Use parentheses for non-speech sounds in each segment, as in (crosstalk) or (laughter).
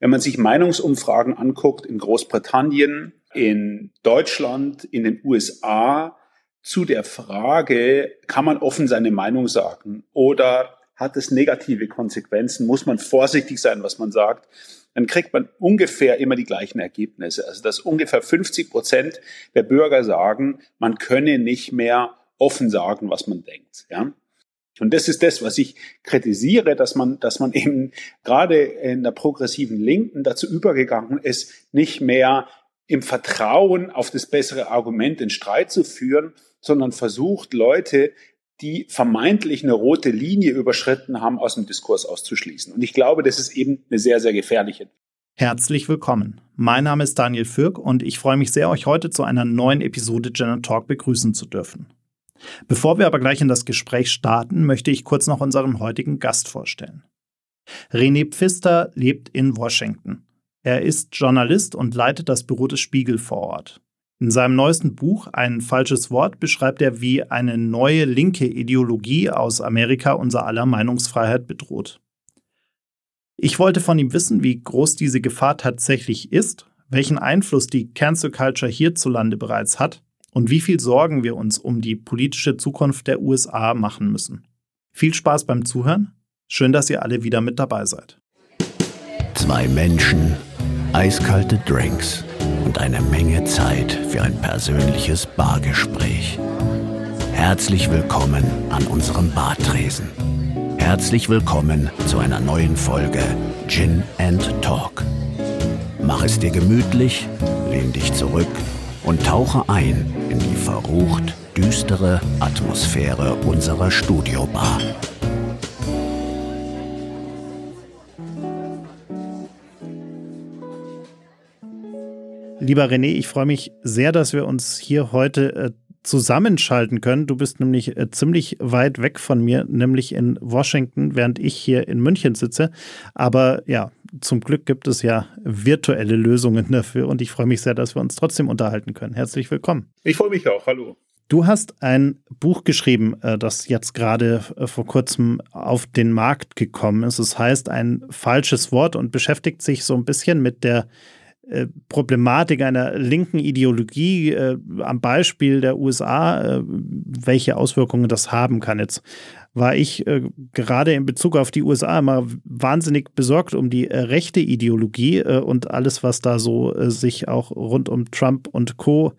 Wenn man sich Meinungsumfragen anguckt in Großbritannien, in Deutschland, in den USA, zu der Frage, kann man offen seine Meinung sagen oder hat es negative Konsequenzen, muss man vorsichtig sein, was man sagt, dann kriegt man ungefähr immer die gleichen Ergebnisse. Also dass ungefähr 50 Prozent der Bürger sagen, man könne nicht mehr offen sagen, was man denkt. Ja? Und das ist das, was ich kritisiere, dass man, dass man eben gerade in der progressiven Linken dazu übergegangen ist, nicht mehr im Vertrauen auf das bessere Argument den Streit zu führen, sondern versucht, Leute, die vermeintlich eine rote Linie überschritten haben, aus dem Diskurs auszuschließen. Und ich glaube, das ist eben eine sehr, sehr gefährliche. Herzlich willkommen. Mein Name ist Daniel Fürk und ich freue mich sehr, euch heute zu einer neuen Episode Gender Talk begrüßen zu dürfen. Bevor wir aber gleich in das Gespräch starten, möchte ich kurz noch unseren heutigen Gast vorstellen. René Pfister lebt in Washington. Er ist Journalist und leitet das Büro des Spiegel vor Ort. In seinem neuesten Buch Ein falsches Wort beschreibt er, wie eine neue linke Ideologie aus Amerika unser aller Meinungsfreiheit bedroht. Ich wollte von ihm wissen, wie groß diese Gefahr tatsächlich ist, welchen Einfluss die Cancel Culture hierzulande bereits hat und wie viel Sorgen wir uns um die politische Zukunft der USA machen müssen. Viel Spaß beim Zuhören. Schön, dass ihr alle wieder mit dabei seid. Zwei Menschen, eiskalte Drinks und eine Menge Zeit für ein persönliches Bargespräch. Herzlich willkommen an unserem Bartresen. Herzlich willkommen zu einer neuen Folge Gin and Talk. Mach es dir gemütlich, lehn dich zurück und tauche ein in die verrucht düstere Atmosphäre unserer Studiobar. Lieber René, ich freue mich sehr, dass wir uns hier heute äh, zusammenschalten können. Du bist nämlich äh, ziemlich weit weg von mir, nämlich in Washington, während ich hier in München sitze. Aber ja, zum Glück gibt es ja virtuelle Lösungen (laughs) dafür und ich freue mich sehr, dass wir uns trotzdem unterhalten können. Herzlich willkommen. Ich freue mich auch. Hallo. Du hast ein Buch geschrieben, äh, das jetzt gerade äh, vor kurzem auf den Markt gekommen ist. Es heißt ein falsches Wort und beschäftigt sich so ein bisschen mit der Problematik einer linken Ideologie äh, am Beispiel der USA, äh, welche Auswirkungen das haben kann. Jetzt war ich äh, gerade in Bezug auf die USA immer wahnsinnig besorgt um die äh, rechte Ideologie und alles, was da so sich auch rund um Trump und Co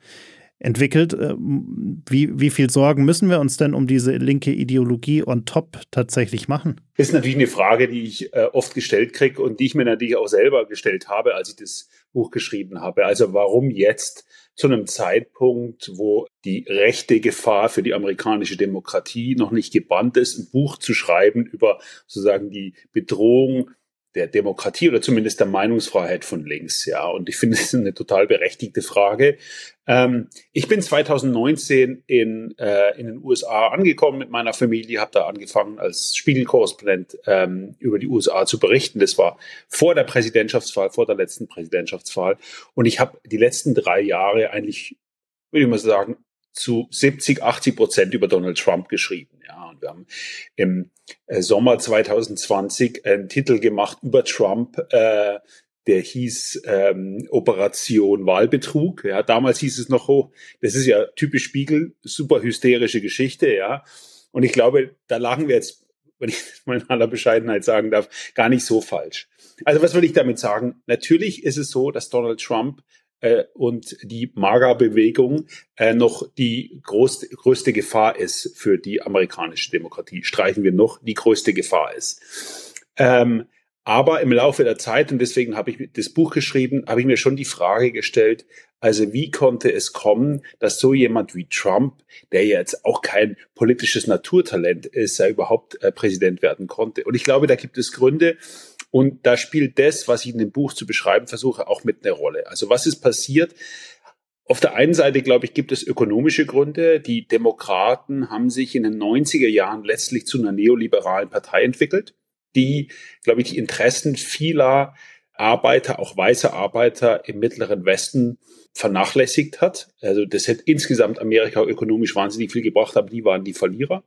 entwickelt. Wie, wie viel Sorgen müssen wir uns denn um diese linke Ideologie on top tatsächlich machen? Das ist natürlich eine Frage, die ich oft gestellt kriege und die ich mir natürlich auch selber gestellt habe, als ich das Buch geschrieben habe. Also warum jetzt zu einem Zeitpunkt, wo die rechte Gefahr für die amerikanische Demokratie noch nicht gebannt ist, ein Buch zu schreiben über sozusagen die Bedrohung der Demokratie oder zumindest der Meinungsfreiheit von links. Ja, und ich finde, (laughs) das ist eine total berechtigte Frage. Ähm, ich bin 2019 in, äh, in den USA angekommen mit meiner Familie, habe da angefangen als Spiegelkorrespondent ähm, über die USA zu berichten. Das war vor der Präsidentschaftswahl, vor der letzten Präsidentschaftswahl. Und ich habe die letzten drei Jahre eigentlich, würde ich mal sagen, zu 70, 80 Prozent über Donald Trump geschrieben. Ja, und wir haben im äh, Sommer 2020 einen Titel gemacht über Trump, äh, der hieß ähm, Operation Wahlbetrug. Ja, damals hieß es noch, oh, das ist ja typisch Spiegel, super hysterische Geschichte, ja. Und ich glaube, da lagen wir jetzt, wenn ich mal in aller Bescheidenheit sagen darf, gar nicht so falsch. Also was will ich damit sagen? Natürlich ist es so, dass Donald Trump äh, und die MAGA-Bewegung äh, noch die groß, größte Gefahr ist für die amerikanische Demokratie. Streichen wir noch, die größte Gefahr ist. Ähm, aber im Laufe der Zeit, und deswegen habe ich das Buch geschrieben, habe ich mir schon die Frage gestellt, also wie konnte es kommen, dass so jemand wie Trump, der jetzt auch kein politisches Naturtalent ist, er überhaupt äh, Präsident werden konnte? Und ich glaube, da gibt es Gründe, und da spielt das, was ich in dem Buch zu beschreiben versuche, auch mit eine Rolle. Also was ist passiert? Auf der einen Seite, glaube ich, gibt es ökonomische Gründe. Die Demokraten haben sich in den 90er Jahren letztlich zu einer neoliberalen Partei entwickelt, die, glaube ich, die Interessen vieler Arbeiter, auch weiße Arbeiter im mittleren Westen vernachlässigt hat. Also das hätte insgesamt Amerika ökonomisch wahnsinnig viel gebracht, aber die waren die Verlierer.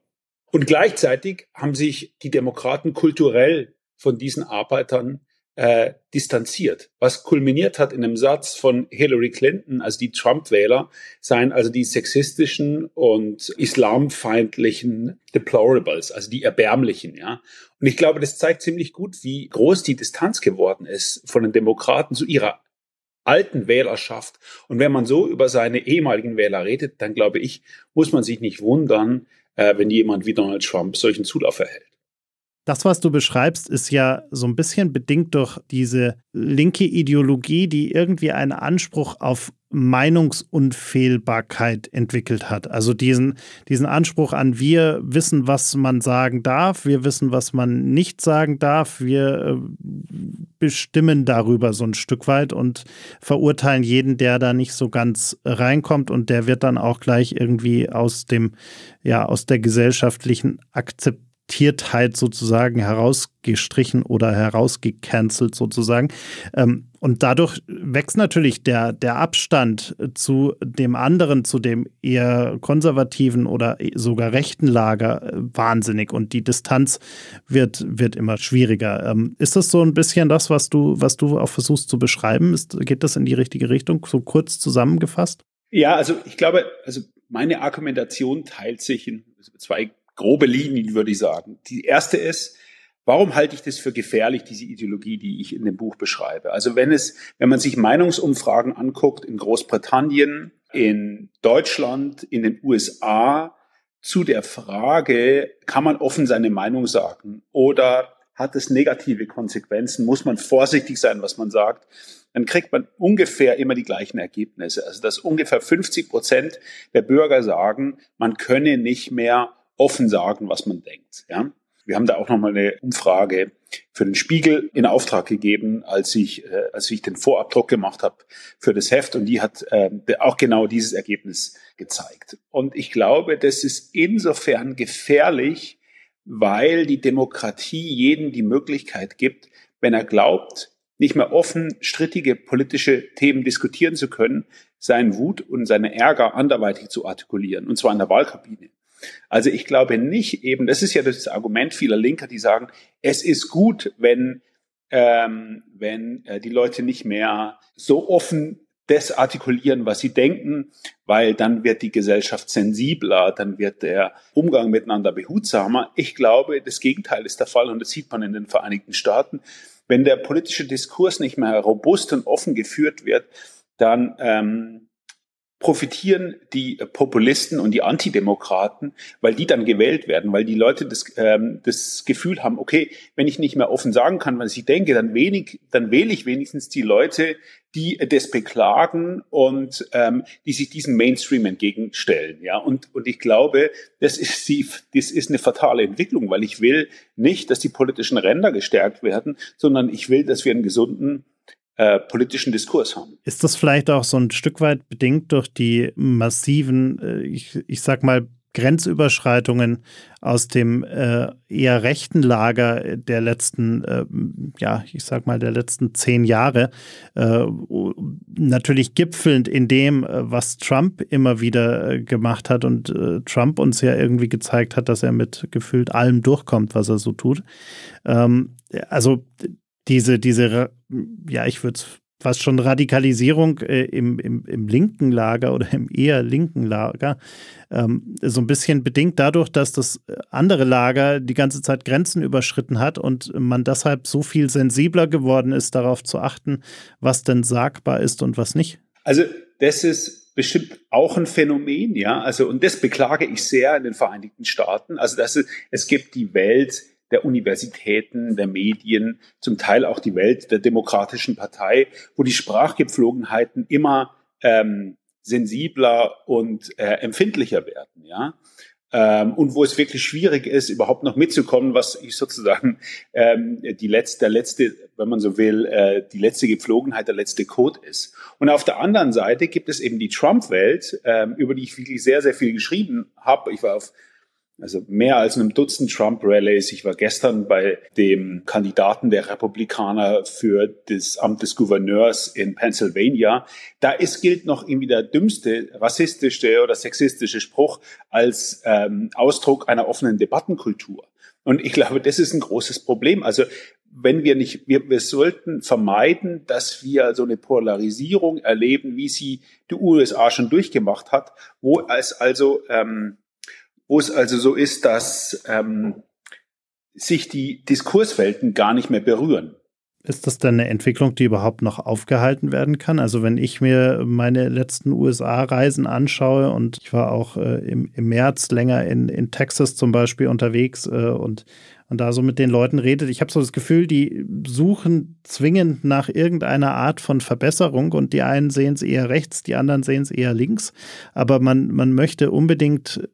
Und gleichzeitig haben sich die Demokraten kulturell von diesen Arbeitern äh, distanziert, was kulminiert hat in einem Satz von Hillary Clinton, also die Trump-Wähler seien also die sexistischen und islamfeindlichen Deplorables, also die erbärmlichen, ja. Und ich glaube, das zeigt ziemlich gut, wie groß die Distanz geworden ist von den Demokraten zu ihrer alten Wählerschaft. Und wenn man so über seine ehemaligen Wähler redet, dann glaube ich, muss man sich nicht wundern, äh, wenn jemand wie Donald Trump solchen Zulauf erhält. Das, was du beschreibst, ist ja so ein bisschen bedingt durch diese linke Ideologie, die irgendwie einen Anspruch auf Meinungsunfehlbarkeit entwickelt hat. Also diesen, diesen Anspruch an, wir wissen, was man sagen darf, wir wissen, was man nicht sagen darf, wir äh, bestimmen darüber so ein Stück weit und verurteilen jeden, der da nicht so ganz reinkommt und der wird dann auch gleich irgendwie aus dem, ja, aus der gesellschaftlichen Akzeptanz Tiertheit sozusagen herausgestrichen oder herausgecancelt sozusagen. Ähm, und dadurch wächst natürlich der, der Abstand zu dem anderen, zu dem eher konservativen oder sogar rechten Lager äh, wahnsinnig und die Distanz wird, wird immer schwieriger. Ähm, ist das so ein bisschen das, was du, was du auch versuchst zu beschreiben? Ist, geht das in die richtige Richtung, so kurz zusammengefasst? Ja, also ich glaube, also meine Argumentation teilt sich in zwei grobe Linien, würde ich sagen. Die erste ist, warum halte ich das für gefährlich, diese Ideologie, die ich in dem Buch beschreibe? Also wenn es, wenn man sich Meinungsumfragen anguckt in Großbritannien, in Deutschland, in den USA, zu der Frage, kann man offen seine Meinung sagen oder hat es negative Konsequenzen? Muss man vorsichtig sein, was man sagt? Dann kriegt man ungefähr immer die gleichen Ergebnisse. Also dass ungefähr 50 Prozent der Bürger sagen, man könne nicht mehr offen sagen, was man denkt. Ja? Wir haben da auch nochmal eine Umfrage für den Spiegel in Auftrag gegeben, als ich, äh, als ich den Vorabdruck gemacht habe für das Heft und die hat äh, auch genau dieses Ergebnis gezeigt. Und ich glaube, das ist insofern gefährlich, weil die Demokratie jedem die Möglichkeit gibt, wenn er glaubt, nicht mehr offen strittige politische Themen diskutieren zu können, seinen Wut und seine Ärger anderweitig zu artikulieren, und zwar in der Wahlkabine. Also ich glaube nicht eben, das ist ja das Argument vieler Linker, die sagen, es ist gut, wenn, ähm, wenn äh, die Leute nicht mehr so offen das artikulieren, was sie denken, weil dann wird die Gesellschaft sensibler, dann wird der Umgang miteinander behutsamer. Ich glaube, das Gegenteil ist der Fall und das sieht man in den Vereinigten Staaten. Wenn der politische Diskurs nicht mehr robust und offen geführt wird, dann ähm, profitieren die Populisten und die Antidemokraten, weil die dann gewählt werden, weil die Leute das, ähm, das Gefühl haben, okay, wenn ich nicht mehr offen sagen kann, was ich denke, dann wenig, dann wähle ich wenigstens die Leute, die das beklagen und ähm, die sich diesem Mainstream entgegenstellen. Ja, und und ich glaube, das ist die, das ist eine fatale Entwicklung, weil ich will nicht, dass die politischen Ränder gestärkt werden, sondern ich will, dass wir einen gesunden äh, politischen Diskurs haben. Ist das vielleicht auch so ein Stück weit bedingt durch die massiven, äh, ich, ich sag mal, Grenzüberschreitungen aus dem äh, eher rechten Lager der letzten, äh, ja, ich sag mal, der letzten zehn Jahre, äh, natürlich gipfelnd in dem, äh, was Trump immer wieder gemacht hat und Trump uns ja irgendwie gezeigt hat, dass er mit gefühlt allem durchkommt, was er so tut. Ähm, also diese, diese, ja, ich würde es fast schon Radikalisierung äh, im, im, im linken Lager oder im eher linken Lager, ähm, so ein bisschen bedingt dadurch, dass das andere Lager die ganze Zeit Grenzen überschritten hat und man deshalb so viel sensibler geworden ist, darauf zu achten, was denn sagbar ist und was nicht. Also das ist bestimmt auch ein Phänomen, ja. Also und das beklage ich sehr in den Vereinigten Staaten. Also dass es, es gibt die Welt der Universitäten, der Medien, zum Teil auch die Welt der Demokratischen Partei, wo die Sprachgepflogenheiten immer ähm, sensibler und äh, empfindlicher werden, ja. Ähm, und wo es wirklich schwierig ist, überhaupt noch mitzukommen, was ich sozusagen ähm, die letzte, der letzte, wenn man so will, äh, die letzte Gepflogenheit, der letzte Code ist. Und auf der anderen Seite gibt es eben die Trump-Welt, ähm, über die ich wirklich sehr, sehr viel geschrieben habe. Ich war auf also mehr als einem Dutzend Trump-Rallies. Ich war gestern bei dem Kandidaten der Republikaner für das Amt des Gouverneurs in Pennsylvania. Da ist, gilt noch irgendwie der dümmste rassistische oder sexistische Spruch als ähm, Ausdruck einer offenen Debattenkultur. Und ich glaube, das ist ein großes Problem. Also wenn wir nicht, wir, wir sollten vermeiden, dass wir so eine Polarisierung erleben, wie sie die USA schon durchgemacht hat, wo es also, ähm, wo es also so ist, dass ähm, sich die Diskurswelten gar nicht mehr berühren. Ist das denn eine Entwicklung, die überhaupt noch aufgehalten werden kann? Also wenn ich mir meine letzten USA-Reisen anschaue und ich war auch äh, im, im März länger in, in Texas zum Beispiel unterwegs äh, und, und da so mit den Leuten redet, ich habe so das Gefühl, die suchen zwingend nach irgendeiner Art von Verbesserung und die einen sehen es eher rechts, die anderen sehen es eher links, aber man, man möchte unbedingt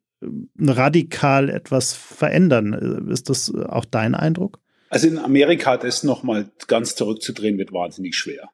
radikal etwas verändern. Ist das auch dein Eindruck? Also in Amerika das nochmal ganz zurückzudrehen wird wahnsinnig schwer.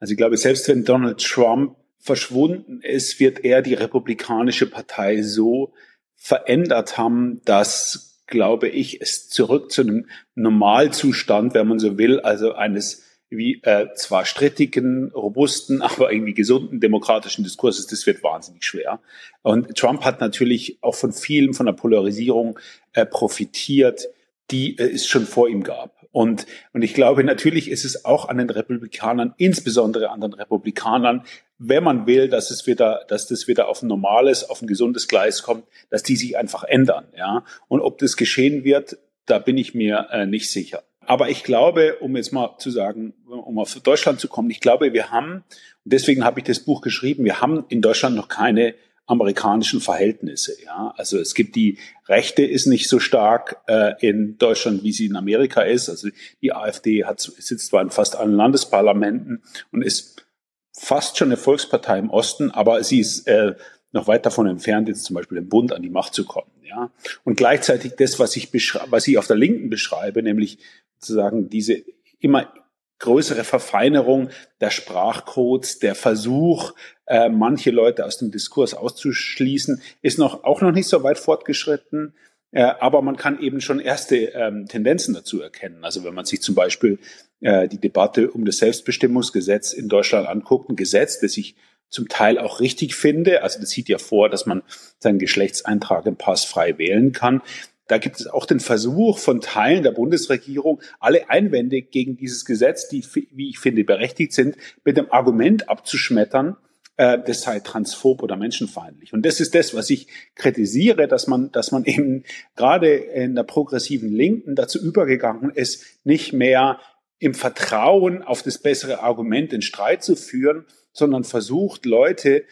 Also ich glaube, selbst wenn Donald Trump verschwunden ist, wird er die Republikanische Partei so verändert haben, dass, glaube ich, es zurück zu einem Normalzustand, wenn man so will, also eines wie äh, zwar strittigen, robusten, (laughs) aber irgendwie gesunden demokratischen Diskurses, das wird wahnsinnig schwer. Und Trump hat natürlich auch von vielem von der Polarisierung äh, profitiert, die äh, es schon vor ihm gab. Und, und ich glaube, natürlich ist es auch an den Republikanern, insbesondere an den Republikanern, wenn man will, dass es wieder, dass das wieder auf ein normales, auf ein gesundes Gleis kommt, dass die sich einfach ändern, ja. Und ob das geschehen wird, da bin ich mir äh, nicht sicher. Aber ich glaube, um jetzt mal zu sagen, um auf Deutschland zu kommen, ich glaube, wir haben, und deswegen habe ich das Buch geschrieben, wir haben in Deutschland noch keine amerikanischen Verhältnisse. Ja, also es gibt die Rechte ist nicht so stark äh, in Deutschland, wie sie in Amerika ist. Also die AfD hat, sitzt zwar in fast allen Landesparlamenten und ist fast schon eine Volkspartei im Osten, aber sie ist äh, noch weit davon entfernt, jetzt zum Beispiel im Bund an die Macht zu kommen. Ja, und gleichzeitig das, was ich was ich auf der Linken beschreibe, nämlich sozusagen diese immer größere Verfeinerung der Sprachcodes, der Versuch, äh, manche Leute aus dem Diskurs auszuschließen, ist noch auch noch nicht so weit fortgeschritten. Äh, aber man kann eben schon erste ähm, Tendenzen dazu erkennen. Also wenn man sich zum Beispiel äh, die Debatte um das Selbstbestimmungsgesetz in Deutschland anguckt, ein Gesetz, das ich zum Teil auch richtig finde. Also das sieht ja vor, dass man seinen Geschlechtseintrag im Pass frei wählen kann. Da gibt es auch den Versuch von Teilen der Bundesregierung, alle Einwände gegen dieses Gesetz, die, wie ich finde, berechtigt sind, mit dem Argument abzuschmettern, äh, das sei transphob oder menschenfeindlich. Und das ist das, was ich kritisiere, dass man, dass man eben gerade in der progressiven Linken dazu übergegangen ist, nicht mehr im Vertrauen auf das bessere Argument den Streit zu führen, sondern versucht, Leute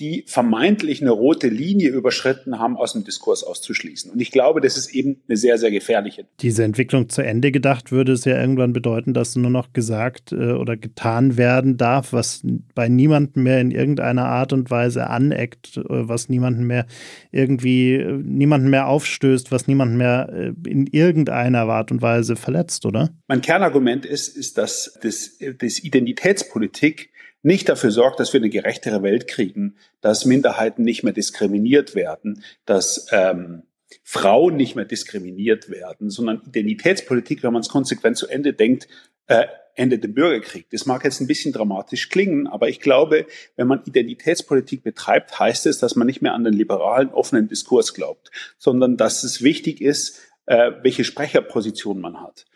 die vermeintlich eine rote Linie überschritten haben, aus dem Diskurs auszuschließen. Und ich glaube, das ist eben eine sehr, sehr gefährliche. Diese Entwicklung zu Ende gedacht würde es ja irgendwann bedeuten, dass nur noch gesagt äh, oder getan werden darf, was bei niemandem mehr in irgendeiner Art und Weise aneckt, äh, was niemanden mehr irgendwie, äh, niemanden mehr aufstößt, was niemanden mehr in irgendeiner Art und Weise verletzt, oder? Mein Kernargument ist, ist, dass das, das Identitätspolitik nicht dafür sorgt, dass wir eine gerechtere Welt kriegen, dass Minderheiten nicht mehr diskriminiert werden, dass ähm, Frauen nicht mehr diskriminiert werden, sondern Identitätspolitik, wenn man es konsequent zu Ende denkt, äh, endet im Bürgerkrieg. Das mag jetzt ein bisschen dramatisch klingen, aber ich glaube, wenn man Identitätspolitik betreibt, heißt es, dass man nicht mehr an den liberalen, offenen Diskurs glaubt, sondern dass es wichtig ist, äh, welche Sprecherposition man hat.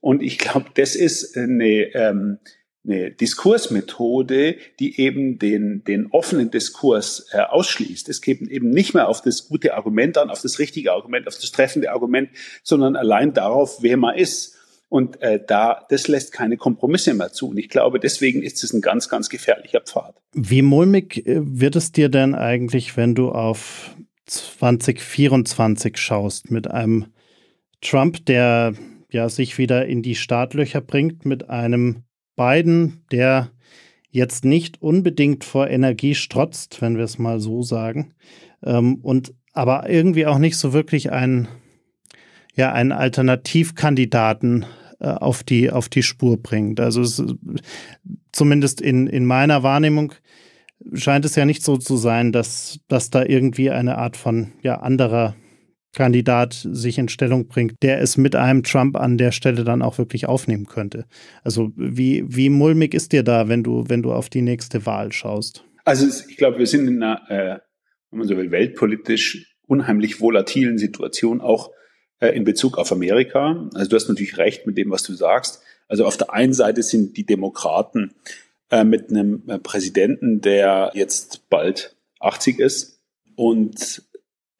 Und ich glaube, das ist eine ähm, eine Diskursmethode, die eben den, den offenen Diskurs äh, ausschließt. Es geht eben nicht mehr auf das gute Argument an, auf das richtige Argument, auf das treffende Argument, sondern allein darauf, wer man ist. Und äh, da, das lässt keine Kompromisse mehr zu. Und ich glaube, deswegen ist es ein ganz, ganz gefährlicher Pfad. Wie mulmig äh, wird es dir denn eigentlich, wenn du auf 2024 schaust mit einem Trump, der ja sich wieder in die Startlöcher bringt, mit einem Biden, der jetzt nicht unbedingt vor Energie strotzt, wenn wir es mal so sagen, ähm, und aber irgendwie auch nicht so wirklich einen, ja, einen Alternativkandidaten äh, auf, die, auf die Spur bringt. Also es, zumindest in, in meiner Wahrnehmung scheint es ja nicht so zu sein, dass, dass da irgendwie eine Art von ja, anderer Kandidat sich in Stellung bringt, der es mit einem Trump an der Stelle dann auch wirklich aufnehmen könnte. Also wie, wie mulmig ist dir da, wenn du, wenn du auf die nächste Wahl schaust? Also ich glaube, wir sind in einer, äh, wenn man so will, weltpolitisch unheimlich volatilen Situation, auch äh, in Bezug auf Amerika. Also du hast natürlich recht mit dem, was du sagst. Also auf der einen Seite sind die Demokraten äh, mit einem äh, Präsidenten, der jetzt bald 80 ist und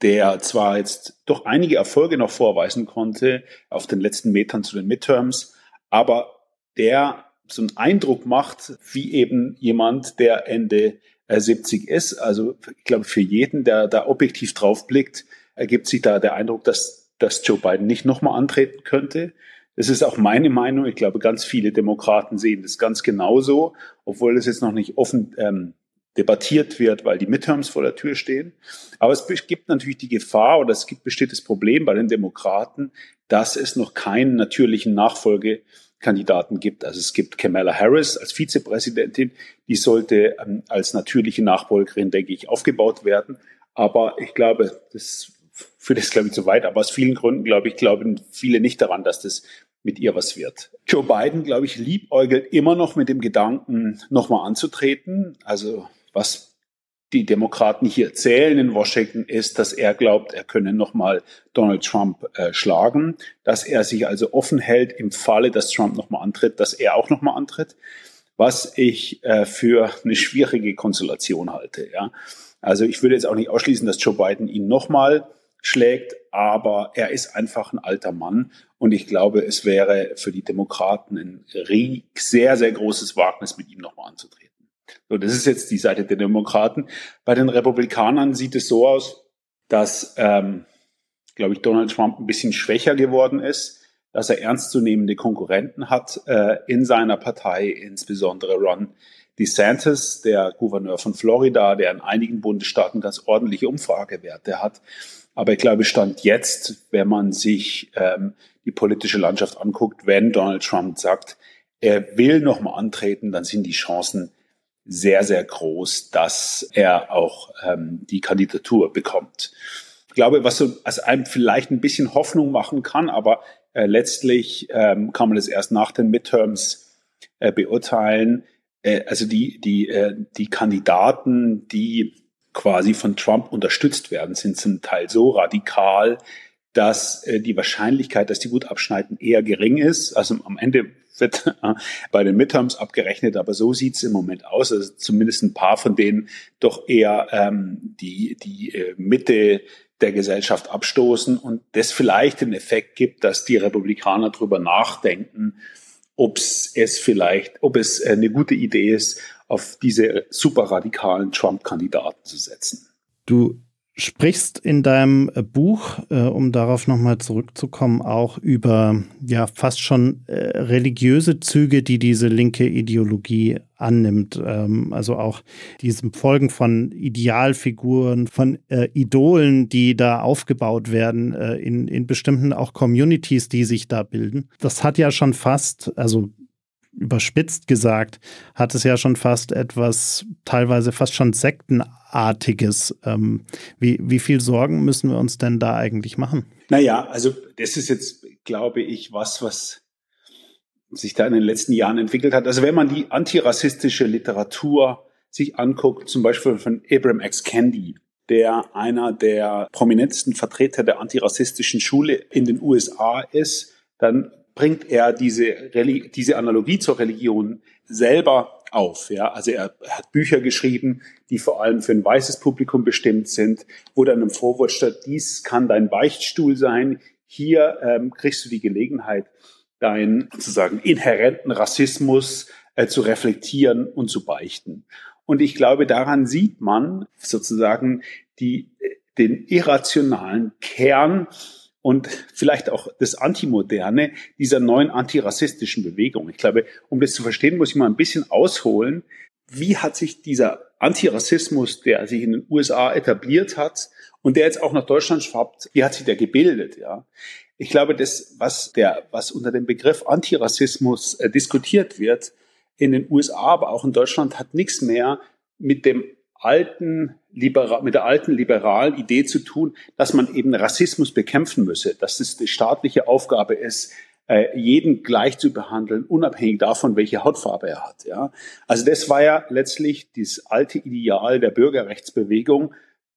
der zwar jetzt doch einige Erfolge noch vorweisen konnte auf den letzten Metern zu den Midterms, aber der so einen Eindruck macht, wie eben jemand, der Ende 70 äh, ist. Also ich glaube, für jeden, der da objektiv drauf blickt, ergibt sich da der Eindruck, dass, dass Joe Biden nicht nochmal antreten könnte. Das ist auch meine Meinung. Ich glaube, ganz viele Demokraten sehen das ganz genauso, obwohl das jetzt noch nicht offen ähm, debattiert wird, weil die Midterms vor der Tür stehen. Aber es gibt natürlich die Gefahr oder es gibt, besteht das Problem bei den Demokraten, dass es noch keinen natürlichen Nachfolgekandidaten gibt. Also es gibt Kamala Harris als Vizepräsidentin, die sollte ähm, als natürliche Nachfolgerin, denke ich, aufgebaut werden. Aber ich glaube, das führt jetzt, glaube ich, zu weit. Aber aus vielen Gründen, glaube ich, glauben viele nicht daran, dass das mit ihr was wird. Joe Biden, glaube ich, liebäugelt immer noch mit dem Gedanken, nochmal anzutreten. Also was die Demokraten hier erzählen in Washington ist, dass er glaubt, er könne nochmal Donald Trump äh, schlagen, dass er sich also offen hält im Falle, dass Trump nochmal antritt, dass er auch nochmal antritt, was ich äh, für eine schwierige Konstellation halte. Ja. Also ich würde jetzt auch nicht ausschließen, dass Joe Biden ihn nochmal schlägt, aber er ist einfach ein alter Mann und ich glaube, es wäre für die Demokraten ein sehr, sehr großes Wagnis, mit ihm nochmal anzutreten. So, das ist jetzt die Seite der Demokraten. Bei den Republikanern sieht es so aus, dass, ähm, glaube ich, Donald Trump ein bisschen schwächer geworden ist, dass er ernstzunehmende Konkurrenten hat äh, in seiner Partei, insbesondere Ron DeSantis, der Gouverneur von Florida, der in einigen Bundesstaaten ganz ordentliche Umfragewerte hat. Aber ich glaube, Stand jetzt, wenn man sich ähm, die politische Landschaft anguckt, wenn Donald Trump sagt, er will nochmal antreten, dann sind die Chancen sehr, sehr groß, dass er auch ähm, die Kandidatur bekommt. Ich glaube, was so als einem vielleicht ein bisschen Hoffnung machen kann, aber äh, letztlich ähm, kann man das erst nach den Midterms äh, beurteilen. Äh, also die, die, äh, die Kandidaten, die quasi von Trump unterstützt werden, sind zum Teil so radikal, dass äh, die Wahrscheinlichkeit, dass die gut abschneiden, eher gering ist. Also am Ende wird äh, bei den Midterms abgerechnet, aber so sieht es im Moment aus. Also zumindest ein paar von denen doch eher ähm, die, die äh, Mitte der Gesellschaft abstoßen und das vielleicht den Effekt gibt, dass die Republikaner drüber nachdenken, ob es vielleicht, ob es eine gute Idee ist, auf diese super radikalen Trump-Kandidaten zu setzen. Du sprichst in deinem äh, Buch, äh, um darauf nochmal zurückzukommen, auch über ja fast schon äh, religiöse Züge, die diese linke Ideologie annimmt. Ähm, also auch diesem Folgen von Idealfiguren, von äh, Idolen, die da aufgebaut werden äh, in, in bestimmten auch Communities, die sich da bilden. Das hat ja schon fast, also überspitzt gesagt, hat es ja schon fast etwas, teilweise fast schon Sektenartiges. Ähm, wie, wie viel Sorgen müssen wir uns denn da eigentlich machen? Naja, also das ist jetzt, glaube ich, was, was sich da in den letzten Jahren entwickelt hat. Also wenn man die antirassistische Literatur sich anguckt, zum Beispiel von Abraham X. Candy, der einer der prominentesten Vertreter der antirassistischen Schule in den USA ist, dann bringt er diese, diese Analogie zur Religion selber auf. Ja? Also er hat Bücher geschrieben, die vor allem für ein weißes Publikum bestimmt sind, wo dann im Vorwort steht, dies kann dein Beichtstuhl sein, hier ähm, kriegst du die Gelegenheit, deinen sozusagen inhärenten Rassismus äh, zu reflektieren und zu beichten. Und ich glaube, daran sieht man sozusagen die, äh, den irrationalen Kern und vielleicht auch das Antimoderne dieser neuen antirassistischen Bewegung. Ich glaube, um das zu verstehen, muss ich mal ein bisschen ausholen. Wie hat sich dieser Antirassismus, der sich in den USA etabliert hat und der jetzt auch nach Deutschland schwappt, wie hat sich der gebildet? Ja, ich glaube, das, was der, was unter dem Begriff Antirassismus äh, diskutiert wird in den USA, aber auch in Deutschland, hat nichts mehr mit dem alten Liberal, mit der alten liberalen Idee zu tun, dass man eben Rassismus bekämpfen müsse, dass es die staatliche Aufgabe ist, äh, jeden gleich zu behandeln, unabhängig davon, welche Hautfarbe er hat. Ja? Also das war ja letztlich das alte Ideal der Bürgerrechtsbewegung,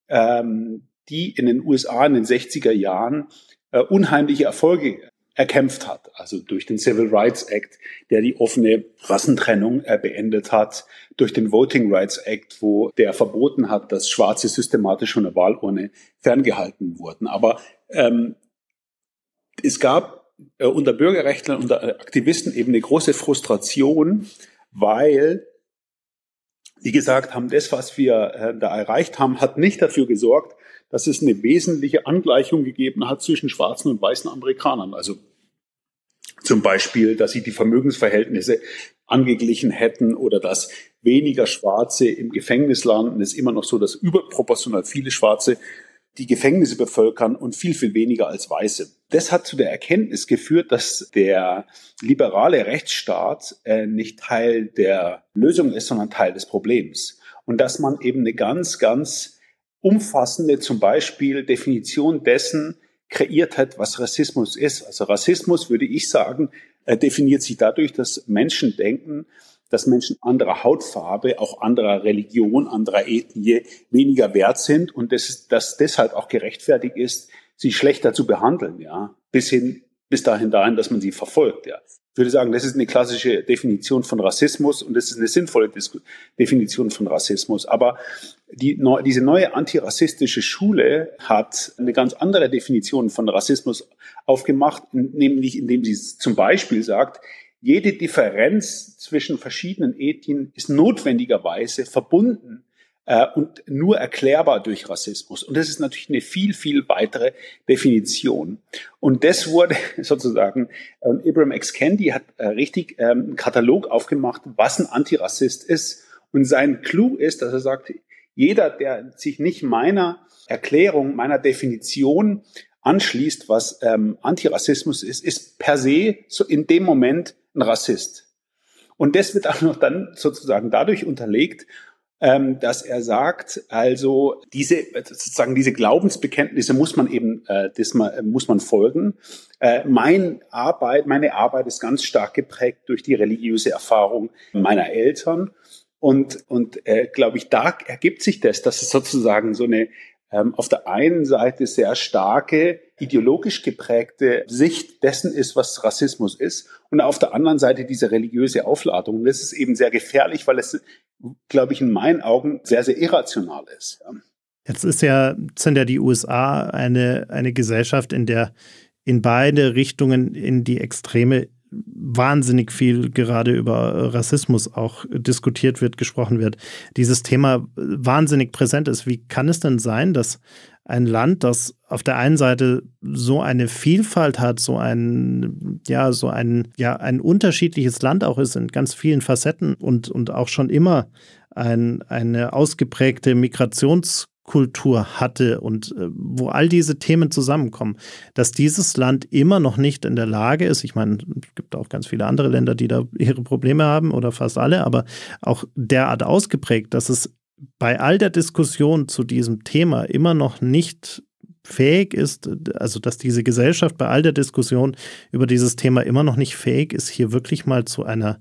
ähm, die in den USA in den 60er Jahren äh, unheimliche Erfolge erkämpft hat. Also durch den Civil Rights Act, der die offene Rassentrennung äh, beendet hat, durch den Voting Rights Act, wo der verboten hat, dass Schwarze systematisch von der Wahlurne ferngehalten wurden. Aber ähm, es gab äh, unter Bürgerrechtlern, unter Aktivisten eben eine große Frustration, weil die gesagt haben, das, was wir äh, da erreicht haben, hat nicht dafür gesorgt, dass es eine wesentliche Angleichung gegeben hat zwischen schwarzen und weißen Amerikanern. Also zum Beispiel, dass sich die Vermögensverhältnisse angeglichen hätten oder dass weniger Schwarze im Gefängnis landen. Es ist immer noch so, dass überproportional viele Schwarze die Gefängnisse bevölkern und viel, viel weniger als Weiße. Das hat zu der Erkenntnis geführt, dass der liberale Rechtsstaat äh, nicht Teil der Lösung ist, sondern Teil des Problems. Und dass man eben eine ganz, ganz umfassende, zum Beispiel Definition dessen kreiert hat, was Rassismus ist. Also Rassismus, würde ich sagen, äh, definiert sich dadurch, dass Menschen denken, dass Menschen anderer Hautfarbe, auch anderer Religion, anderer Ethnie weniger wert sind und dass, dass deshalb auch gerechtfertigt ist, sie schlechter zu behandeln, ja, bis hin, bis dahin dahin, dass man sie verfolgt, ja. Ich würde sagen, das ist eine klassische Definition von Rassismus und das ist eine sinnvolle Dis Definition von Rassismus. Aber die, diese neue antirassistische Schule hat eine ganz andere Definition von Rassismus aufgemacht, nämlich indem sie zum Beispiel sagt, jede Differenz zwischen verschiedenen Ethnien ist notwendigerweise verbunden äh, und nur erklärbar durch Rassismus. Und das ist natürlich eine viel, viel weitere Definition. Und das wurde (laughs) sozusagen, äh, Ibrahim X. Kendi hat äh, richtig ähm, einen Katalog aufgemacht, was ein Antirassist ist. Und sein Clou ist, dass er sagt, jeder, der sich nicht meiner Erklärung, meiner Definition anschließt, was ähm, Antirassismus ist, ist per se so in dem Moment ein Rassist. Und das wird (laughs) auch noch dann sozusagen dadurch unterlegt, ähm, dass er sagt, also diese sozusagen diese Glaubensbekenntnisse muss man eben äh, das mal, muss man folgen. Äh, mein Arbeit, meine Arbeit ist ganz stark geprägt durch die religiöse Erfahrung meiner Eltern und und äh, glaube ich, da ergibt sich das, dass es sozusagen so eine auf der einen Seite sehr starke, ideologisch geprägte Sicht dessen ist, was Rassismus ist, und auf der anderen Seite diese religiöse Aufladung. Und das ist eben sehr gefährlich, weil es, glaube ich, in meinen Augen sehr, sehr irrational ist. Jetzt ist ja, sind ja die USA eine, eine Gesellschaft, in der in beide Richtungen in die Extreme wahnsinnig viel gerade über Rassismus auch diskutiert wird, gesprochen wird, dieses Thema wahnsinnig präsent ist. Wie kann es denn sein, dass ein Land, das auf der einen Seite so eine Vielfalt hat, so ein, ja, so ein, ja, ein unterschiedliches Land auch ist in ganz vielen Facetten und, und auch schon immer ein, eine ausgeprägte Migrations- Kultur hatte und äh, wo all diese Themen zusammenkommen, dass dieses Land immer noch nicht in der Lage ist, ich meine, es gibt auch ganz viele andere Länder, die da ihre Probleme haben oder fast alle, aber auch derart ausgeprägt, dass es bei all der Diskussion zu diesem Thema immer noch nicht fähig ist, also dass diese Gesellschaft bei all der Diskussion über dieses Thema immer noch nicht fähig ist, hier wirklich mal zu einer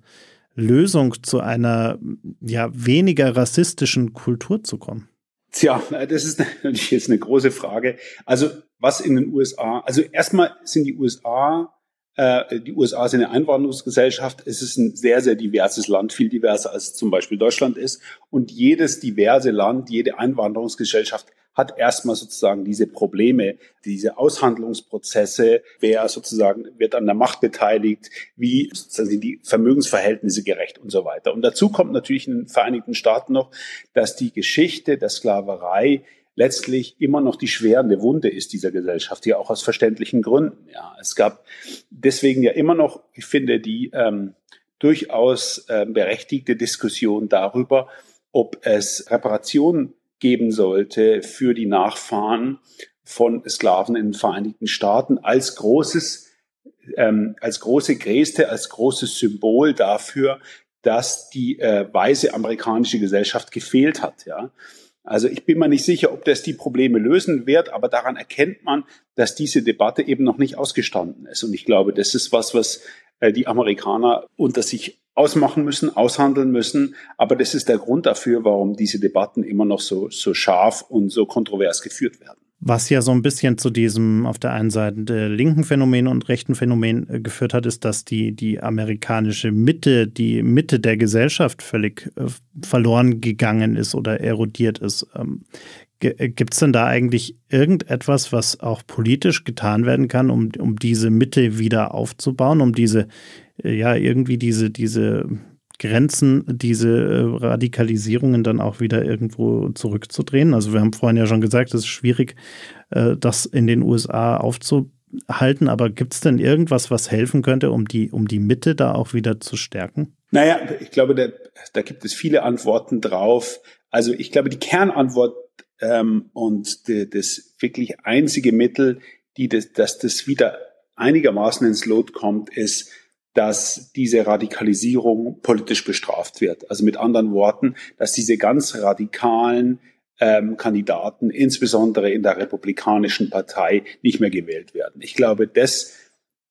Lösung, zu einer ja weniger rassistischen Kultur zu kommen. Tja, das ist (laughs) natürlich jetzt eine große Frage. Also was in den USA, also erstmal sind die USA, äh, die USA sind eine Einwanderungsgesellschaft. Es ist ein sehr, sehr diverses Land, viel diverser als zum Beispiel Deutschland ist. Und jedes diverse Land, jede Einwanderungsgesellschaft hat erstmal sozusagen diese Probleme, diese Aushandlungsprozesse, wer sozusagen wird an der Macht beteiligt, wie sind die Vermögensverhältnisse gerecht und so weiter. Und dazu kommt natürlich in den Vereinigten Staaten noch, dass die Geschichte der Sklaverei letztlich immer noch die schwerende Wunde ist dieser Gesellschaft, ja auch aus verständlichen Gründen. Ja, es gab deswegen ja immer noch, ich finde, die ähm, durchaus äh, berechtigte Diskussion darüber, ob es Reparationen geben sollte für die Nachfahren von Sklaven in den Vereinigten Staaten als großes, ähm, als große Geste, als großes Symbol dafür, dass die äh, weise amerikanische Gesellschaft gefehlt hat. Ja. Also ich bin mir nicht sicher, ob das die Probleme lösen wird, aber daran erkennt man, dass diese Debatte eben noch nicht ausgestanden ist. Und ich glaube, das ist was, was die Amerikaner unter sich ausmachen müssen, aushandeln müssen. Aber das ist der Grund dafür, warum diese Debatten immer noch so, so scharf und so kontrovers geführt werden. Was ja so ein bisschen zu diesem auf der einen Seite linken Phänomen und rechten Phänomen äh, geführt hat, ist, dass die, die amerikanische Mitte, die Mitte der Gesellschaft völlig äh, verloren gegangen ist oder erodiert ist. Äh, Gibt es denn da eigentlich irgendetwas, was auch politisch getan werden kann, um, um diese Mitte wieder aufzubauen, um diese, ja, irgendwie diese, diese Grenzen, diese äh, Radikalisierungen dann auch wieder irgendwo zurückzudrehen. Also wir haben vorhin ja schon gesagt, es ist schwierig, äh, das in den USA aufzuhalten. Aber gibt es denn irgendwas, was helfen könnte, um die, um die Mitte da auch wieder zu stärken? Naja, ich glaube, da, da gibt es viele Antworten drauf. Also ich glaube, die Kernantwort ähm, und die, das wirklich einzige Mittel, die das, dass das wieder einigermaßen ins Lot kommt, ist, dass diese Radikalisierung politisch bestraft wird. Also mit anderen Worten, dass diese ganz radikalen ähm, Kandidaten, insbesondere in der Republikanischen Partei, nicht mehr gewählt werden. Ich glaube, das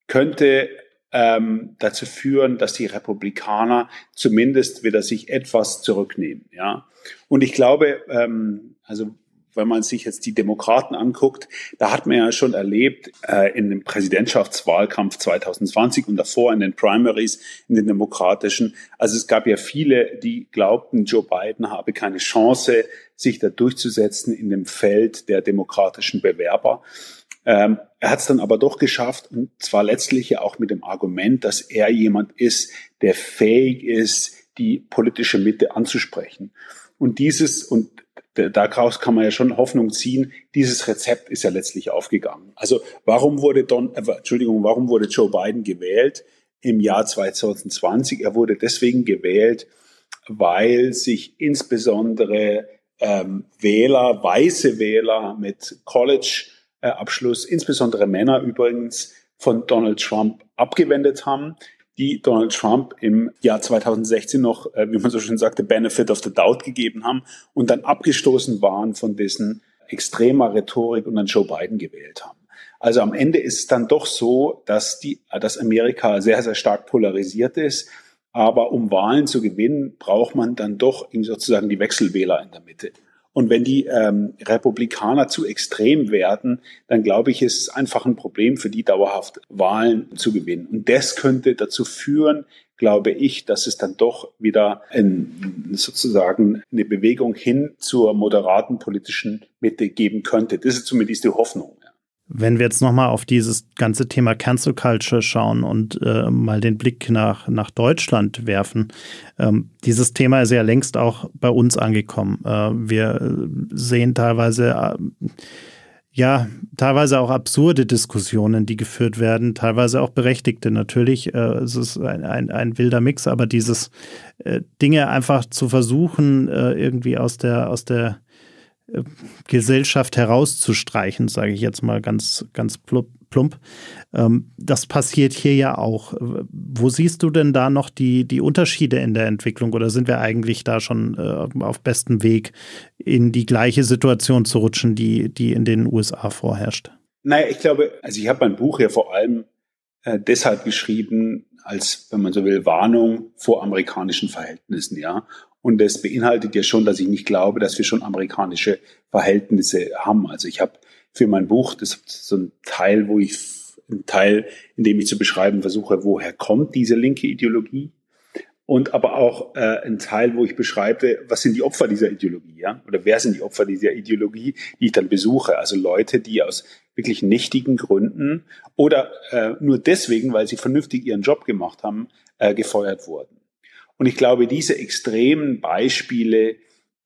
könnte ähm, dazu führen, dass die Republikaner zumindest wieder sich etwas zurücknehmen. Ja, und ich glaube, ähm, also wenn man sich jetzt die Demokraten anguckt, da hat man ja schon erlebt äh, in dem Präsidentschaftswahlkampf 2020 und davor in den Primaries, in den demokratischen. Also es gab ja viele, die glaubten, Joe Biden habe keine Chance, sich da durchzusetzen in dem Feld der demokratischen Bewerber. Ähm, er hat es dann aber doch geschafft und zwar letztlich ja auch mit dem Argument, dass er jemand ist, der fähig ist, die politische Mitte anzusprechen. Und dieses, und daraus kann man ja schon Hoffnung ziehen, dieses Rezept ist ja letztlich aufgegangen. Also warum wurde Don, äh, Entschuldigung, warum wurde Joe Biden gewählt im Jahr 2020? Er wurde deswegen gewählt, weil sich insbesondere ähm, Wähler, weiße Wähler mit College-Abschluss, insbesondere Männer übrigens, von Donald Trump abgewendet haben die Donald Trump im Jahr 2016 noch, äh, wie man so schön sagte, Benefit of the Doubt gegeben haben und dann abgestoßen waren von dessen extremer Rhetorik und dann Joe Biden gewählt haben. Also am Ende ist es dann doch so, dass die, dass Amerika sehr, sehr stark polarisiert ist. Aber um Wahlen zu gewinnen, braucht man dann doch sozusagen die Wechselwähler in der Mitte. Und wenn die ähm, Republikaner zu extrem werden, dann glaube ich, ist es einfach ein Problem für die dauerhaft Wahlen zu gewinnen. Und das könnte dazu führen, glaube ich, dass es dann doch wieder ein, sozusagen eine Bewegung hin zur moderaten politischen Mitte geben könnte. Das ist zumindest die Hoffnung. Wenn wir jetzt nochmal auf dieses ganze Thema Cancel Culture schauen und äh, mal den Blick nach, nach Deutschland werfen, ähm, dieses Thema ist ja längst auch bei uns angekommen. Äh, wir sehen teilweise, äh, ja, teilweise auch absurde Diskussionen, die geführt werden, teilweise auch berechtigte natürlich. Äh, es ist ein, ein, ein wilder Mix, aber dieses äh, Dinge einfach zu versuchen, äh, irgendwie aus der, aus der Gesellschaft herauszustreichen, sage ich jetzt mal ganz, ganz plump. Ähm, das passiert hier ja auch. Wo siehst du denn da noch die, die Unterschiede in der Entwicklung oder sind wir eigentlich da schon äh, auf bestem Weg, in die gleiche Situation zu rutschen, die, die in den USA vorherrscht? Naja, ich glaube, also ich habe mein Buch ja vor allem äh, deshalb geschrieben, als, wenn man so will, Warnung vor amerikanischen Verhältnissen, ja. Und das beinhaltet ja schon, dass ich nicht glaube, dass wir schon amerikanische Verhältnisse haben. Also ich habe für mein Buch, das ist so ein Teil, wo ich, ein Teil, in dem ich zu beschreiben versuche, woher kommt diese linke Ideologie? Und aber auch äh, ein Teil, wo ich beschreibe, was sind die Opfer dieser Ideologie, ja? Oder wer sind die Opfer dieser Ideologie, die ich dann besuche? Also Leute, die aus wirklich nichtigen Gründen oder äh, nur deswegen, weil sie vernünftig ihren Job gemacht haben, äh, gefeuert wurden. Und ich glaube, diese extremen Beispiele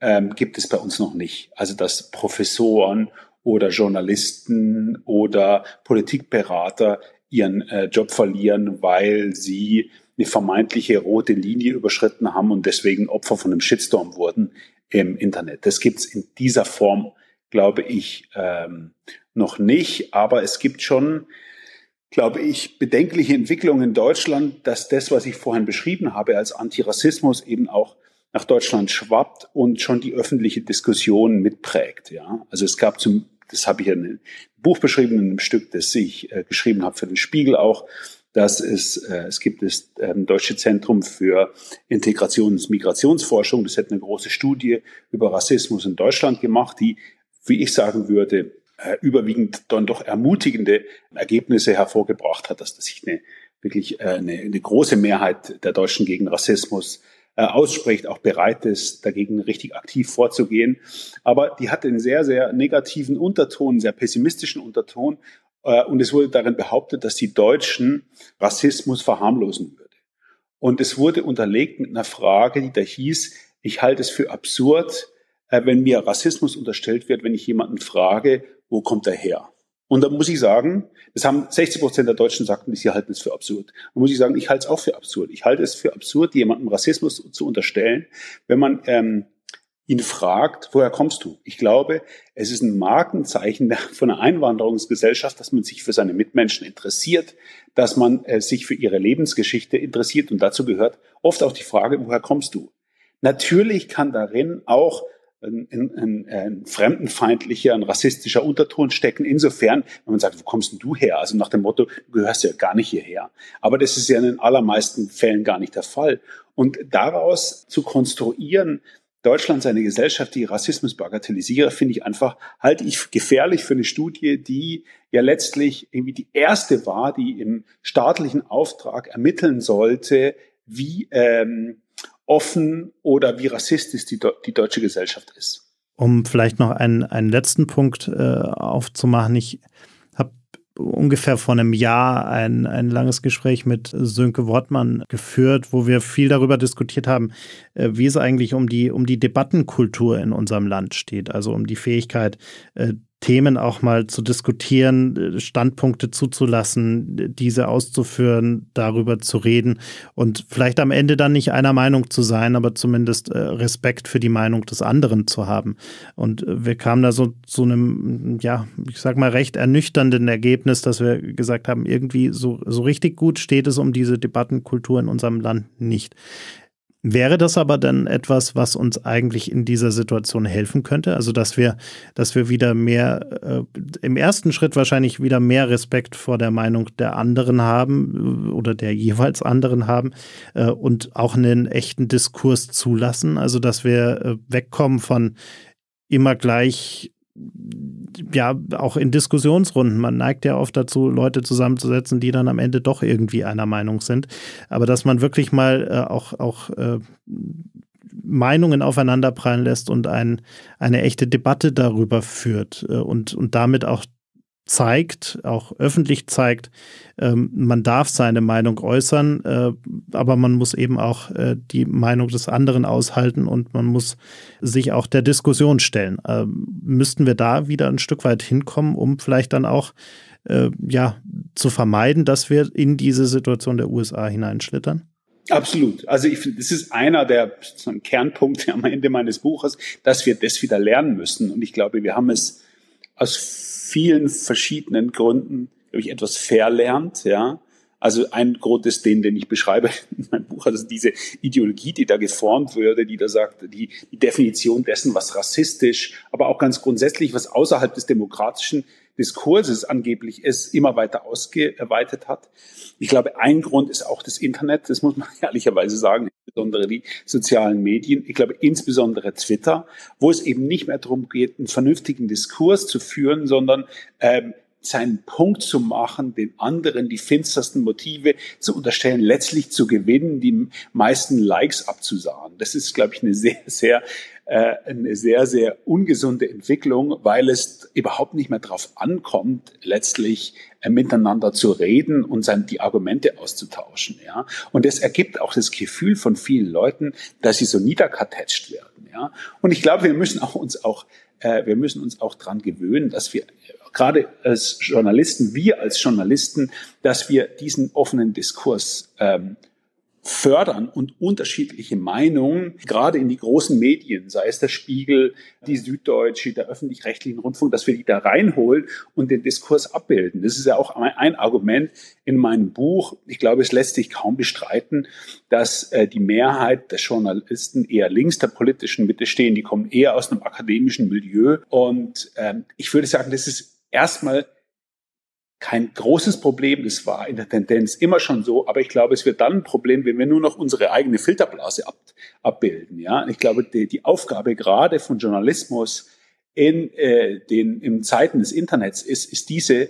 ähm, gibt es bei uns noch nicht. Also dass Professoren oder Journalisten oder Politikberater ihren äh, Job verlieren, weil sie eine vermeintliche rote Linie überschritten haben und deswegen Opfer von einem Shitstorm wurden im Internet. Das gibt's in dieser Form, glaube ich, ähm, noch nicht. Aber es gibt schon glaube ich, bedenkliche Entwicklung in Deutschland, dass das, was ich vorhin beschrieben habe als Antirassismus eben auch nach Deutschland schwappt und schon die öffentliche Diskussion mitprägt. Ja, also es gab zum, das habe ich in einem Buch beschrieben, in einem Stück, das ich äh, geschrieben habe für den Spiegel auch, dass es, äh, es gibt das ähm, Deutsche Zentrum für Integrations- und Migrationsforschung. Das hat eine große Studie über Rassismus in Deutschland gemacht, die, wie ich sagen würde, äh, überwiegend dann doch ermutigende Ergebnisse hervorgebracht hat, dass das sich eine wirklich äh, eine, eine große Mehrheit der Deutschen gegen Rassismus äh, ausspricht, auch bereit ist, dagegen richtig aktiv vorzugehen. Aber die hat einen sehr, sehr negativen Unterton, sehr pessimistischen Unterton. Äh, und es wurde darin behauptet, dass die Deutschen Rassismus verharmlosen würde. Und es wurde unterlegt mit einer Frage, die da hieß, ich halte es für absurd, äh, wenn mir Rassismus unterstellt wird, wenn ich jemanden frage, wo kommt er her? Und da muss ich sagen, das haben 60 Prozent der Deutschen sagten, sie halten es für absurd. Da muss ich sagen, ich halte es auch für absurd. Ich halte es für absurd, jemandem Rassismus zu unterstellen, wenn man ähm, ihn fragt, woher kommst du? Ich glaube, es ist ein Markenzeichen von einer Einwanderungsgesellschaft, dass man sich für seine Mitmenschen interessiert, dass man äh, sich für ihre Lebensgeschichte interessiert. Und dazu gehört oft auch die Frage, woher kommst du? Natürlich kann darin auch ein, ein, ein fremdenfeindlicher, ein rassistischer Unterton stecken. Insofern, wenn man sagt, wo kommst denn du her? Also nach dem Motto, du gehörst ja gar nicht hierher. Aber das ist ja in den allermeisten Fällen gar nicht der Fall. Und daraus zu konstruieren, Deutschland seine Gesellschaft, die Rassismus bagatellisiere, finde ich einfach, halte ich gefährlich für eine Studie, die ja letztlich irgendwie die erste war, die im staatlichen Auftrag ermitteln sollte, wie ähm, offen oder wie rassistisch die, die deutsche Gesellschaft ist. Um vielleicht noch einen, einen letzten Punkt äh, aufzumachen. Ich habe ungefähr vor einem Jahr ein, ein langes Gespräch mit Sönke Wortmann geführt, wo wir viel darüber diskutiert haben, äh, wie es eigentlich um die, um die Debattenkultur in unserem Land steht, also um die Fähigkeit, äh, Themen auch mal zu diskutieren, Standpunkte zuzulassen, diese auszuführen, darüber zu reden und vielleicht am Ende dann nicht einer Meinung zu sein, aber zumindest äh, Respekt für die Meinung des anderen zu haben. Und äh, wir kamen da so zu einem, ja, ich sag mal, recht ernüchternden Ergebnis, dass wir gesagt haben, irgendwie so, so richtig gut steht es um diese Debattenkultur in unserem Land nicht. Wäre das aber dann etwas, was uns eigentlich in dieser Situation helfen könnte? Also, dass wir, dass wir wieder mehr, äh, im ersten Schritt wahrscheinlich wieder mehr Respekt vor der Meinung der anderen haben äh, oder der jeweils anderen haben äh, und auch einen echten Diskurs zulassen. Also, dass wir äh, wegkommen von immer gleich ja, auch in Diskussionsrunden. Man neigt ja oft dazu, Leute zusammenzusetzen, die dann am Ende doch irgendwie einer Meinung sind. Aber dass man wirklich mal äh, auch, auch äh, Meinungen aufeinanderprallen lässt und ein, eine echte Debatte darüber führt äh, und, und damit auch zeigt, auch öffentlich zeigt, ähm, man darf seine Meinung äußern, äh, aber man muss eben auch äh, die Meinung des anderen aushalten und man muss sich auch der Diskussion stellen. Äh, müssten wir da wieder ein Stück weit hinkommen, um vielleicht dann auch äh, ja, zu vermeiden, dass wir in diese Situation der USA hineinschlittern? Absolut. Also ich finde, das ist einer der Kernpunkte am Ende meines Buches, dass wir das wieder lernen müssen. Und ich glaube, wir haben es aus vielen verschiedenen Gründen, glaube ich, etwas verlernt, ja. Also ein Grund ist den, den ich beschreibe in meinem Buch, also diese Ideologie, die da geformt würde, die da sagt, die, die Definition dessen, was rassistisch, aber auch ganz grundsätzlich, was außerhalb des demokratischen Diskurses angeblich ist, immer weiter ausgeweitet hat. Ich glaube, ein Grund ist auch das Internet, das muss man (laughs) ehrlicherweise sagen, insbesondere die sozialen Medien. Ich glaube, insbesondere Twitter, wo es eben nicht mehr darum geht, einen vernünftigen Diskurs zu führen, sondern ähm, seinen Punkt zu machen, den anderen die finstersten Motive zu unterstellen, letztlich zu gewinnen, die meisten Likes abzusahen. Das ist, glaube ich, eine sehr, sehr äh, eine sehr, sehr ungesunde Entwicklung, weil es überhaupt nicht mehr darauf ankommt, letztlich äh, miteinander zu reden und sein, die Argumente auszutauschen. Ja? Und es ergibt auch das Gefühl von vielen Leuten, dass sie so niederkartätscht werden. Ja? Und ich glaube, wir müssen auch uns auch äh, wir müssen uns auch dran gewöhnen, dass wir gerade als Journalisten, wir als Journalisten, dass wir diesen offenen Diskurs ähm, fördern und unterschiedliche Meinungen, gerade in die großen Medien, sei es der Spiegel, die Süddeutsche, der öffentlich-rechtlichen Rundfunk, dass wir die da reinholen und den Diskurs abbilden. Das ist ja auch ein Argument in meinem Buch. Ich glaube, es lässt sich kaum bestreiten, dass äh, die Mehrheit der Journalisten eher links der politischen Mitte stehen. Die kommen eher aus einem akademischen Milieu. Und ähm, ich würde sagen, das ist erstmal kein großes Problem. Das war in der Tendenz immer schon so. Aber ich glaube, es wird dann ein Problem, wenn wir nur noch unsere eigene Filterblase ab, abbilden. Ja, ich glaube, die, die Aufgabe gerade von Journalismus in äh, den in Zeiten des Internets ist, ist diese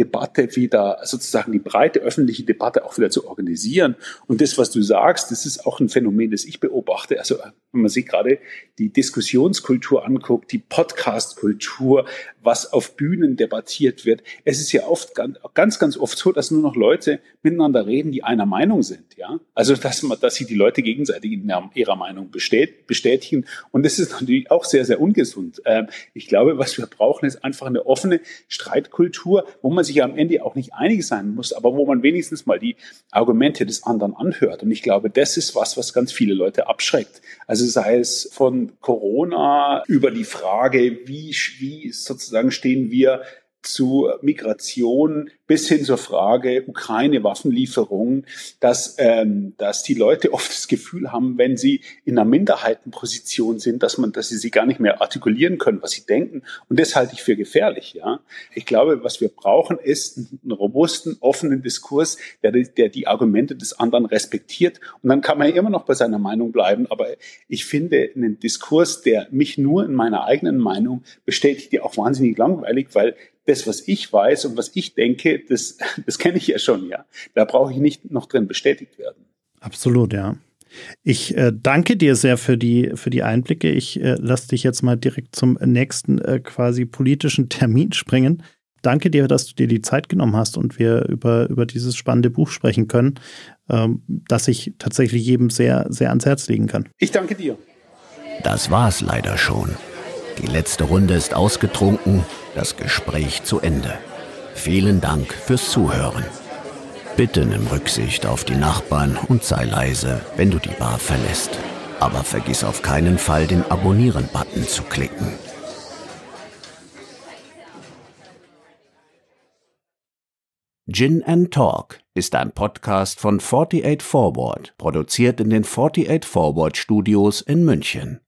Debatte wieder, sozusagen die breite öffentliche Debatte auch wieder zu organisieren. Und das, was du sagst, das ist auch ein Phänomen, das ich beobachte. Also wenn man sich gerade die Diskussionskultur anguckt, die Podcastkultur, was auf Bühnen debattiert wird. Es ist ja oft ganz, ganz oft so, dass nur noch Leute miteinander reden, die einer Meinung sind. Ja, also dass man, dass sich die Leute gegenseitig in ihrer Meinung bestätigen. Und das ist natürlich auch sehr, sehr ungesund. Ähm, ich glaube, was wir brauchen, ist einfach eine offene Streitkultur, wo man sich am Ende auch nicht einig sein muss, aber wo man wenigstens mal die Argumente des anderen anhört. Und ich glaube, das ist was, was ganz viele Leute abschreckt. Also sei es von Corona über die Frage, wie, wie sozusagen stehen wir zu Migration bis hin zur Frage Ukraine-Waffenlieferungen, dass, ähm, dass die Leute (laughs) oft das Gefühl haben, wenn sie in einer Minderheitenposition sind, dass man, dass sie sie gar nicht mehr artikulieren können, was sie denken. Und das halte ich für gefährlich. Ja, ich glaube, was wir brauchen, ist einen robusten, offenen Diskurs, der, der die Argumente des anderen respektiert. Und dann kann man ja immer noch bei seiner Meinung bleiben. Aber ich finde einen Diskurs, der mich nur in meiner eigenen Meinung bestätigt, ja auch wahnsinnig langweilig, weil das, was ich weiß und was ich denke, das, (laughs) das kenne ich ja schon, ja. Da brauche ich nicht noch drin bestätigt werden. Absolut, ja. Ich äh, danke dir sehr für die, für die Einblicke. Ich äh, lasse dich jetzt mal direkt zum nächsten äh, quasi politischen (laughs) Termin springen. Danke dir, dass du dir die Zeit genommen hast und wir über, über dieses spannende Buch sprechen können, ähm, das ich tatsächlich jedem sehr, sehr ans Herz legen kann. Ich danke dir. Das war's leider schon. Die letzte Runde ist ausgetrunken, das Gespräch zu Ende. Vielen Dank fürs Zuhören. Bitte nimm Rücksicht auf die Nachbarn und sei leise, wenn du die Bar verlässt. Aber vergiss auf keinen Fall, den Abonnieren-Button zu klicken. Gin and Talk ist ein Podcast von 48 Forward, produziert in den 48 Forward Studios in München.